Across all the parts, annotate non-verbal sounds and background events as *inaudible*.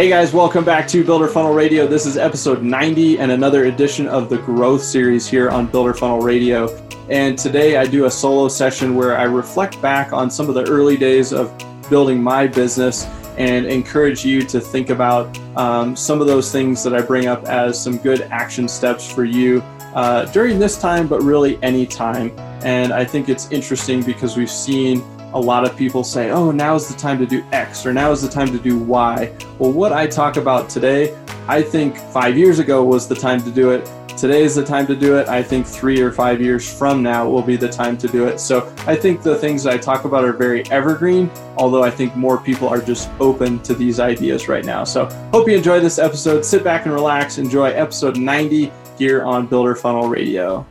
Hey guys, welcome back to Builder Funnel Radio. This is episode 90 and another edition of the Growth Series here on Builder Funnel Radio. And today I do a solo session where I reflect back on some of the early days of building my business and encourage you to think about um, some of those things that I bring up as some good action steps for you uh, during this time, but really any time. And I think it's interesting because we've seen a lot of people say, oh, now is the time to do X or now is the time to do Y. Well, what I talk about today, I think five years ago was the time to do it. Today is the time to do it. I think three or five years from now will be the time to do it. So I think the things I talk about are very evergreen, although I think more people are just open to these ideas right now. So hope you enjoy this episode. Sit back and relax. Enjoy episode 90 here on Builder Funnel Radio.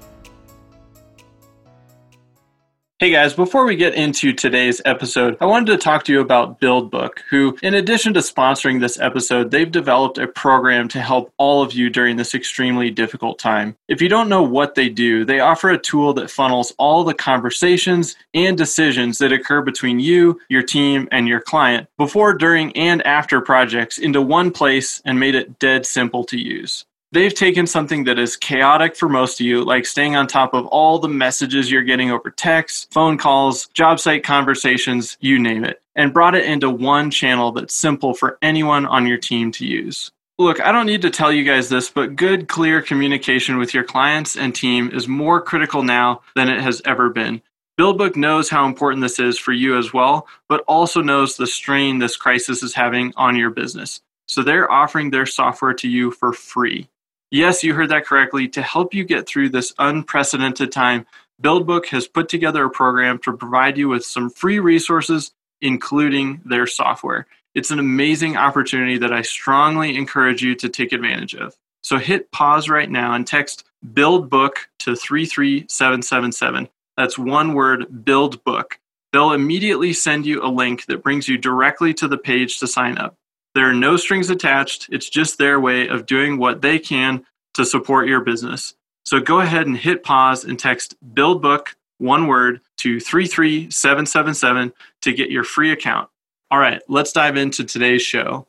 Hey guys, before we get into today's episode, I wanted to talk to you about BuildBook, who, in addition to sponsoring this episode, they've developed a program to help all of you during this extremely difficult time. If you don't know what they do, they offer a tool that funnels all the conversations and decisions that occur between you, your team, and your client before, during, and after projects into one place and made it dead simple to use. They've taken something that is chaotic for most of you, like staying on top of all the messages you're getting over text, phone calls, job site conversations, you name it, and brought it into one channel that's simple for anyone on your team to use. Look, I don't need to tell you guys this, but good, clear communication with your clients and team is more critical now than it has ever been. BuildBook knows how important this is for you as well, but also knows the strain this crisis is having on your business. So they're offering their software to you for free. Yes, you heard that correctly. To help you get through this unprecedented time, BuildBook has put together a program to provide you with some free resources, including their software. It's an amazing opportunity that I strongly encourage you to take advantage of. So hit pause right now and text BuildBook to 33777. That's one word, BuildBook. They'll immediately send you a link that brings you directly to the page to sign up. There are no strings attached. It's just their way of doing what they can to support your business. So go ahead and hit pause and text BuildBook, one word, to 33777 to get your free account. All right, let's dive into today's show.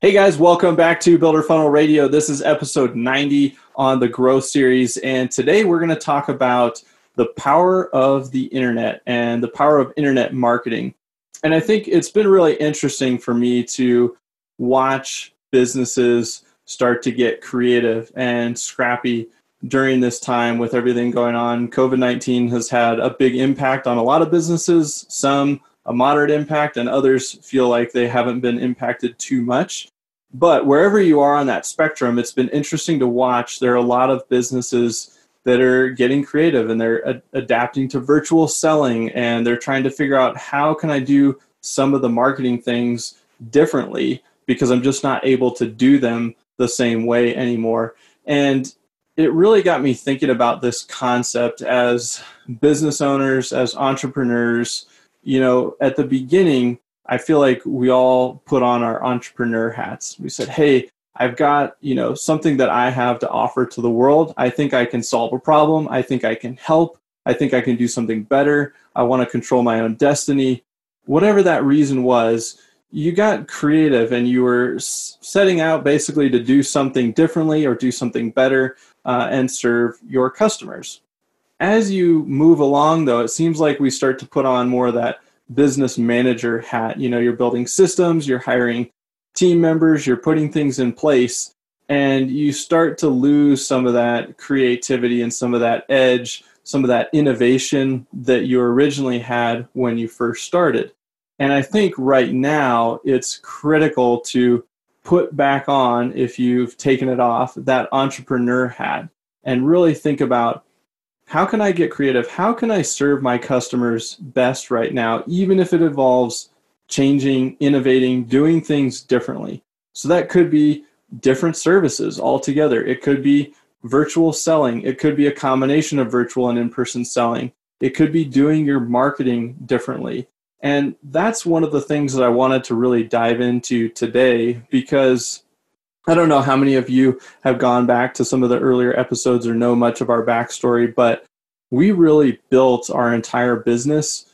Hey guys, welcome back to Builder Funnel Radio. This is episode 90 on the Growth Series, and today we're going to talk about the power of the internet and the power of internet marketing and I think it's been really interesting for me to watch businesses start to get creative and scrappy during this time with everything going on. COVID 19 has had a big impact on a lot of businesses, some a moderate impact, and others feel like they haven't been impacted too much. But wherever you are on that spectrum, it's been interesting to watch. There are a lot of businesses that are getting creative and they're a- adapting to virtual selling and they're trying to figure out how can I do some of the marketing things differently because I'm just not able to do them the same way anymore. And it really got me thinking about this concept as business owners, as entrepreneurs. You know, at the beginning, I feel like we all put on our entrepreneur hats. We said, hey, I've got, you know, something that I have to offer to the world. I think I can solve a problem. I think I can help. I think I can do something better. I want to control my own destiny. Whatever that reason was, you got creative and you were setting out basically to do something differently or do something better uh, and serve your customers. As you move along, though, it seems like we start to put on more of that business manager hat. You know, you're building systems, you're hiring team members, you're putting things in place, and you start to lose some of that creativity and some of that edge, some of that innovation that you originally had when you first started. And I think right now it's critical to put back on, if you've taken it off, that entrepreneur hat and really think about how can I get creative? How can I serve my customers best right now, even if it involves changing, innovating, doing things differently. So that could be different services altogether. It could be virtual selling. It could be a combination of virtual and in person selling. It could be doing your marketing differently. And that's one of the things that I wanted to really dive into today because I don't know how many of you have gone back to some of the earlier episodes or know much of our backstory, but we really built our entire business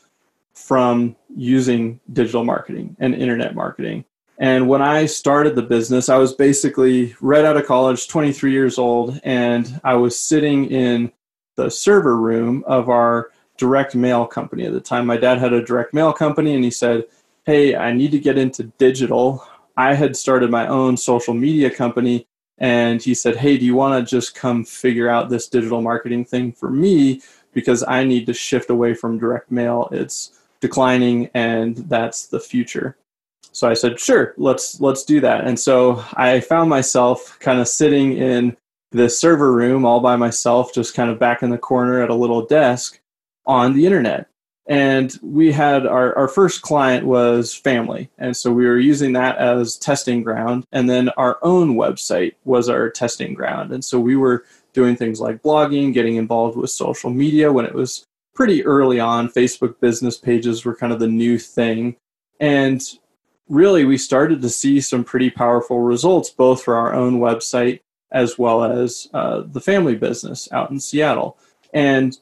from using digital marketing and internet marketing. And when I started the business, I was basically right out of college, 23 years old, and I was sitting in the server room of our direct mail company at the time. My dad had a direct mail company, and he said, Hey, I need to get into digital. I had started my own social media company, and he said, Hey, do you want to just come figure out this digital marketing thing for me? Because I need to shift away from direct mail. It's declining, and that's the future. So I said, sure, let's let's do that. And so I found myself kind of sitting in this server room all by myself, just kind of back in the corner at a little desk on the internet. And we had our, our first client was family. And so we were using that as testing ground. And then our own website was our testing ground. And so we were doing things like blogging, getting involved with social media when it was pretty early on. Facebook business pages were kind of the new thing. And really, we started to see some pretty powerful results, both for our own website as well as uh, the family business out in Seattle. And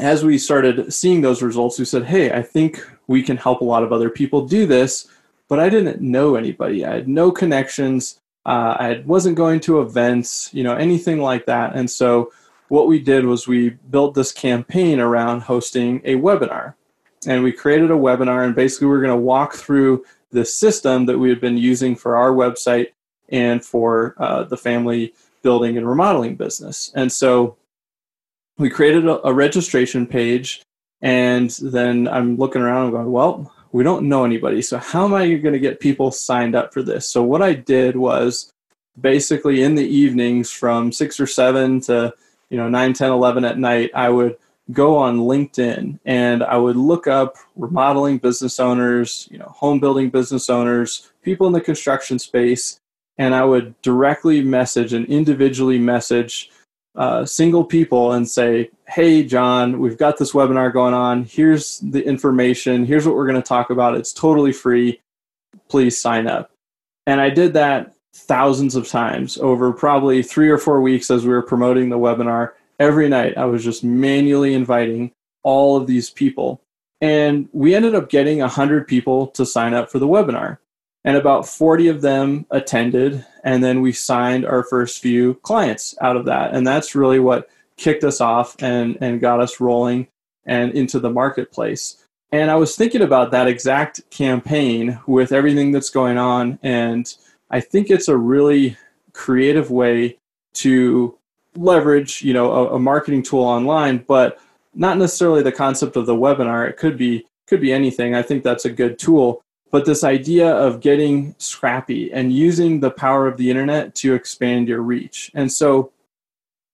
as we started seeing those results, we said, hey, I think we can help a lot of other people do this. But I didn't know anybody. I had no connections. Uh, I wasn't going to events, you know, anything like that. And so what we did was we built this campaign around hosting a webinar. And we created a webinar, and basically, we we're going to walk through the system that we had been using for our website and for uh, the family building and remodeling business. And so we created a, a registration page and then i'm looking around and going well we don't know anybody so how am i going to get people signed up for this so what i did was basically in the evenings from 6 or 7 to you know 9 10 11 at night i would go on linkedin and i would look up remodeling business owners you know home building business owners people in the construction space and i would directly message and individually message uh, single people and say, Hey, John, we've got this webinar going on. Here's the information. Here's what we're going to talk about. It's totally free. Please sign up. And I did that thousands of times over probably three or four weeks as we were promoting the webinar. Every night, I was just manually inviting all of these people. And we ended up getting 100 people to sign up for the webinar and about 40 of them attended and then we signed our first few clients out of that and that's really what kicked us off and and got us rolling and into the marketplace and i was thinking about that exact campaign with everything that's going on and i think it's a really creative way to leverage you know a, a marketing tool online but not necessarily the concept of the webinar it could be could be anything i think that's a good tool but this idea of getting scrappy and using the power of the internet to expand your reach. And so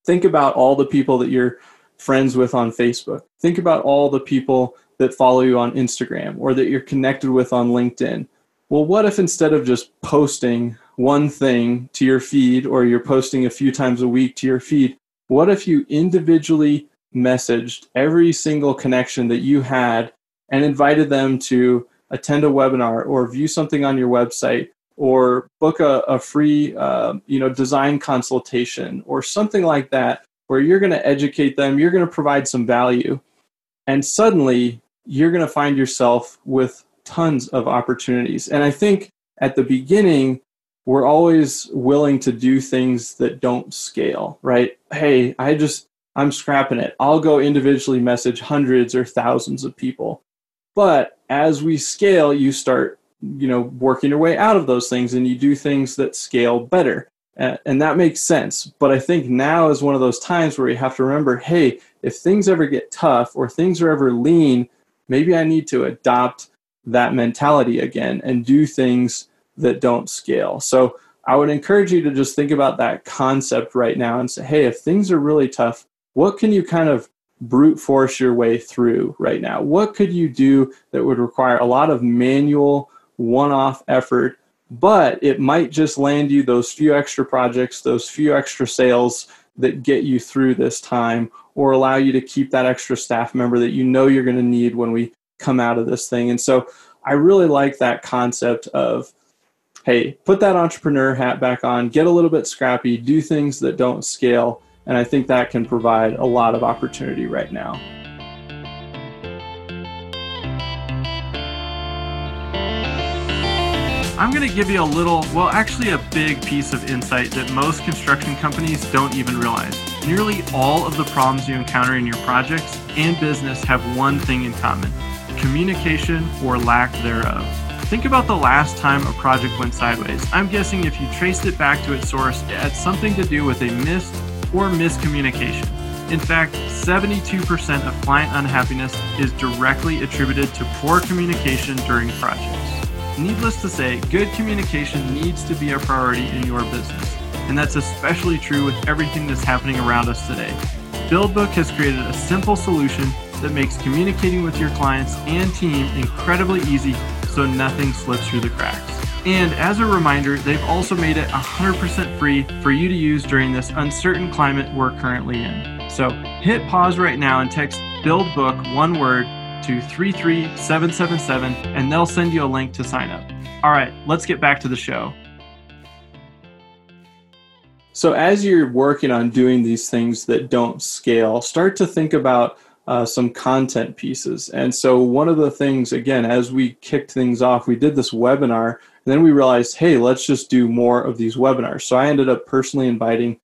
think about all the people that you're friends with on Facebook. Think about all the people that follow you on Instagram or that you're connected with on LinkedIn. Well, what if instead of just posting one thing to your feed or you're posting a few times a week to your feed, what if you individually messaged every single connection that you had and invited them to attend a webinar or view something on your website or book a, a free uh, you know design consultation or something like that where you're going to educate them you're going to provide some value and suddenly you're going to find yourself with tons of opportunities and i think at the beginning we're always willing to do things that don't scale right hey i just i'm scrapping it i'll go individually message hundreds or thousands of people but as we scale, you start, you know, working your way out of those things and you do things that scale better. And that makes sense. But I think now is one of those times where you have to remember hey, if things ever get tough or things are ever lean, maybe I need to adopt that mentality again and do things that don't scale. So I would encourage you to just think about that concept right now and say, hey, if things are really tough, what can you kind of brute force your way through right now? What could you do that would require a lot of manual, one off effort, but it might just land you those few extra projects, those few extra sales that get you through this time or allow you to keep that extra staff member that you know you're going to need when we come out of this thing. And so I really like that concept of hey, put that entrepreneur hat back on, get a little bit scrappy, do things that don't scale. And I think that can provide a lot of opportunity right now. I'm going to give you a little, well, actually, a big piece of insight that most construction companies don't even realize. Nearly all of the problems you encounter in your projects and business have one thing in common communication or lack thereof. Think about the last time a project went sideways. I'm guessing if you traced it back to its source, it had something to do with a missed or miscommunication. In fact, 72% of client unhappiness is directly attributed to poor communication during projects. Needless to say, good communication needs to be a priority in your business, and that's especially true with everything that's happening around us today. BuildBook has created a simple solution that makes communicating with your clients and team incredibly easy so nothing slips through the cracks. And as a reminder, they've also made it 100% free for you to use during this uncertain climate we're currently in. So hit pause right now and text Build Book one word to 33777 and they'll send you a link to sign up. All right, let's get back to the show. So, as you're working on doing these things that don't scale, start to think about uh, some content pieces. And so, one of the things, again, as we kicked things off, we did this webinar, and then we realized, hey, let's just do more of these webinars. So, I ended up personally inviting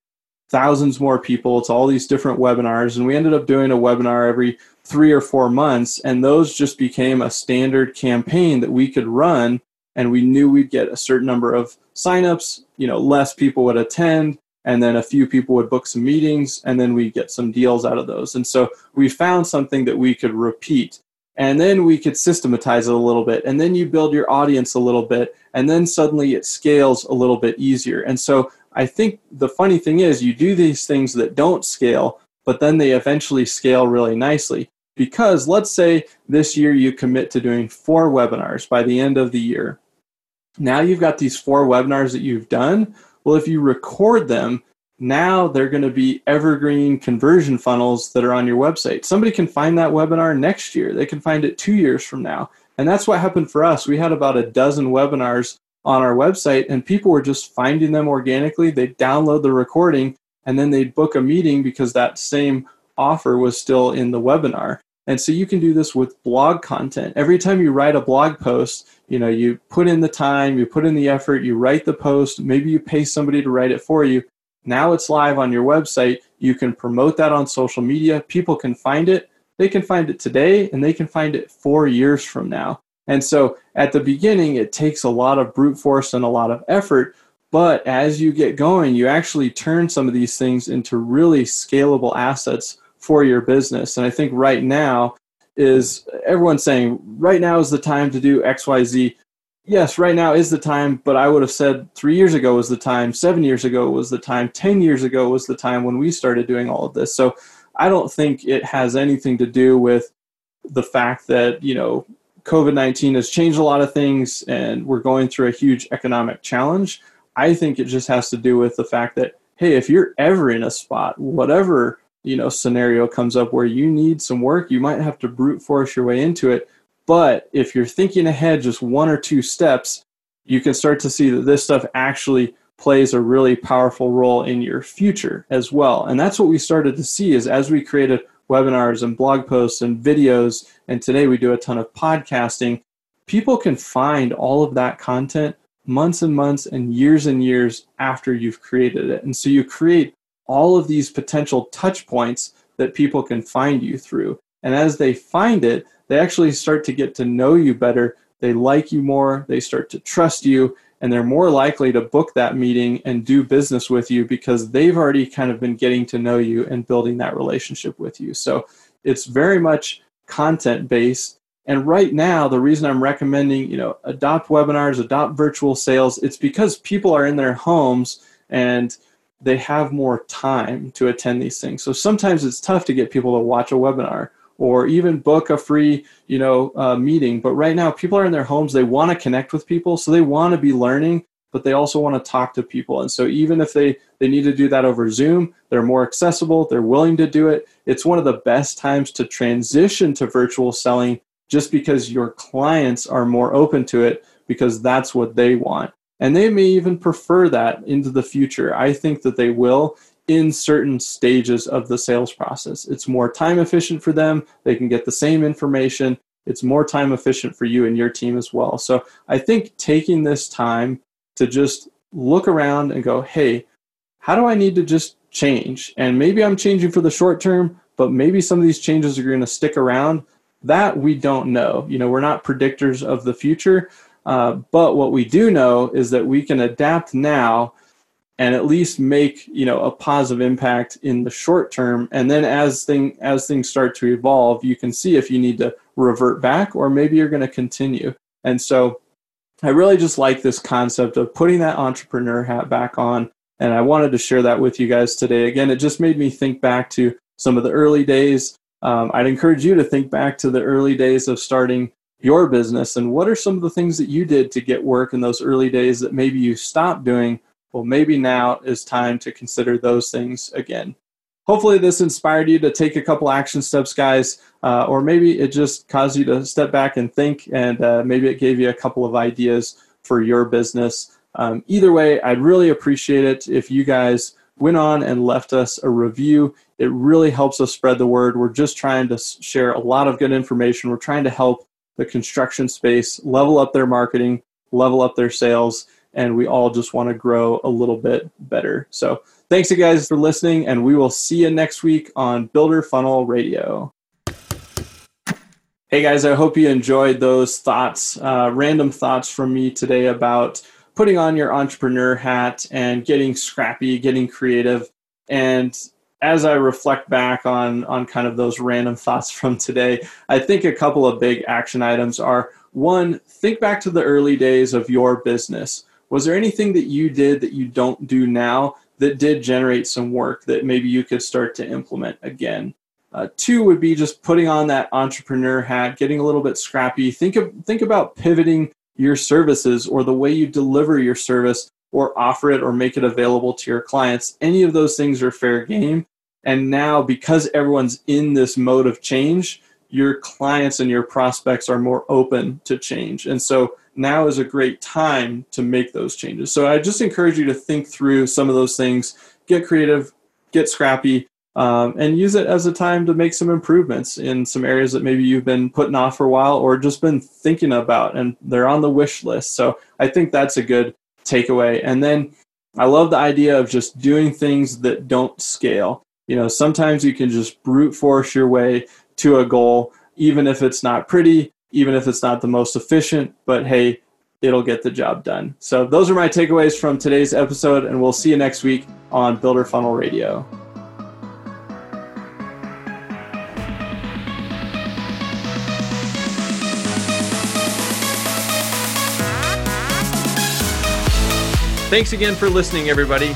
thousands more people to all these different webinars, and we ended up doing a webinar every three or four months, and those just became a standard campaign that we could run. And we knew we'd get a certain number of signups, you know, less people would attend, and then a few people would book some meetings and then we get some deals out of those. And so we found something that we could repeat and then we could systematize it a little bit and then you build your audience a little bit and then suddenly it scales a little bit easier. And so i think the funny thing is you do these things that don't scale but then they eventually scale really nicely. Because let's say this year you commit to doing four webinars by the end of the year. Now you've got these four webinars that you've done well, if you record them, now they're going to be evergreen conversion funnels that are on your website. Somebody can find that webinar next year. They can find it two years from now. And that's what happened for us. We had about a dozen webinars on our website, and people were just finding them organically. They'd download the recording and then they'd book a meeting because that same offer was still in the webinar. And so you can do this with blog content. Every time you write a blog post, you know, you put in the time, you put in the effort, you write the post, maybe you pay somebody to write it for you. Now it's live on your website. You can promote that on social media. People can find it. They can find it today and they can find it 4 years from now. And so at the beginning it takes a lot of brute force and a lot of effort, but as you get going, you actually turn some of these things into really scalable assets for your business. And I think right now is everyone's saying right now is the time to do XYZ. Yes, right now is the time, but I would have said three years ago was the time, seven years ago was the time, 10 years ago was the time when we started doing all of this. So I don't think it has anything to do with the fact that, you know, COVID 19 has changed a lot of things and we're going through a huge economic challenge. I think it just has to do with the fact that, hey, if you're ever in a spot, whatever you know scenario comes up where you need some work you might have to brute force your way into it. But if you're thinking ahead just one or two steps you can start to see that this stuff actually plays a really powerful role in your future as well. And that's what we started to see is as we created webinars and blog posts and videos and today we do a ton of podcasting people can find all of that content months and months and years and years after you've created it. And so you create all of these potential touch points that people can find you through. And as they find it, they actually start to get to know you better. They like you more, they start to trust you, and they're more likely to book that meeting and do business with you because they've already kind of been getting to know you and building that relationship with you. So it's very much content based. And right now, the reason I'm recommending, you know, adopt webinars, adopt virtual sales, it's because people are in their homes and they have more time to attend these things. So sometimes it's tough to get people to watch a webinar or even book a free, you know, uh, meeting. But right now, people are in their homes. They want to connect with people, so they want to be learning, but they also want to talk to people. And so even if they they need to do that over Zoom, they're more accessible. They're willing to do it. It's one of the best times to transition to virtual selling, just because your clients are more open to it because that's what they want. And they may even prefer that into the future. I think that they will in certain stages of the sales process. It's more time efficient for them. They can get the same information. It's more time efficient for you and your team as well. So I think taking this time to just look around and go, hey, how do I need to just change? And maybe I'm changing for the short term, but maybe some of these changes are going to stick around. That we don't know. You know, we're not predictors of the future. Uh, but what we do know is that we can adapt now and at least make you know a positive impact in the short term. And then as thing as things start to evolve you can see if you need to revert back or maybe you're going to continue. And so i really just like this concept of putting that entrepreneur hat back on. And i wanted to share that with you guys today. Again it just made me think back to some of the early days. Um, i'd encourage you to think back to the early days of starting your business and what are some of the things that you did to get work in those early days that maybe you stopped doing well, maybe now is time to consider those things again. Hopefully, this inspired you to take a couple action steps, guys, uh, or maybe it just caused you to step back and think, and uh, maybe it gave you a couple of ideas for your business. Um, either way, I'd really appreciate it if you guys went on and left us a review. It really helps us spread the word. We're just trying to share a lot of good information. We're trying to help the construction space level up their marketing, level up their sales, and we all just want to grow a little bit better. So thanks you guys for listening, and we will see you next week on Builder Funnel Radio. Hey guys, I hope you enjoyed those thoughts, uh, random thoughts from me today about putting on your entrepreneur hat and getting scrappy, getting creative. And as I reflect back on on kind of those random thoughts *laughs* from today, I think a couple of big action items are one, think back to the early days of your business was there anything that you did that you don't do now that did generate some work that maybe you could start to implement again? Uh, two would be just putting on that entrepreneur hat, getting a little bit scrappy. Think of think about pivoting your services or the way you deliver your service or offer it or make it available to your clients. Any of those things are fair game. And now, because everyone's in this mode of change, your clients and your prospects are more open to change. And so now is a great time to make those changes. So I just encourage you to think through some of those things, get creative, get scrappy, um, and use it as a time to make some improvements in some areas that maybe you've been putting off for a while or just been thinking about and they're on the wish list. So I think that's a good takeaway. And then I love the idea of just doing things that don't scale. You know, sometimes you can just brute force your way to a goal, even if it's not pretty, even if it's not the most efficient, but hey, it'll get the job done. So those are my takeaways from today's episode, and we'll see you next week on Builder Funnel Radio. Thanks again for listening, everybody.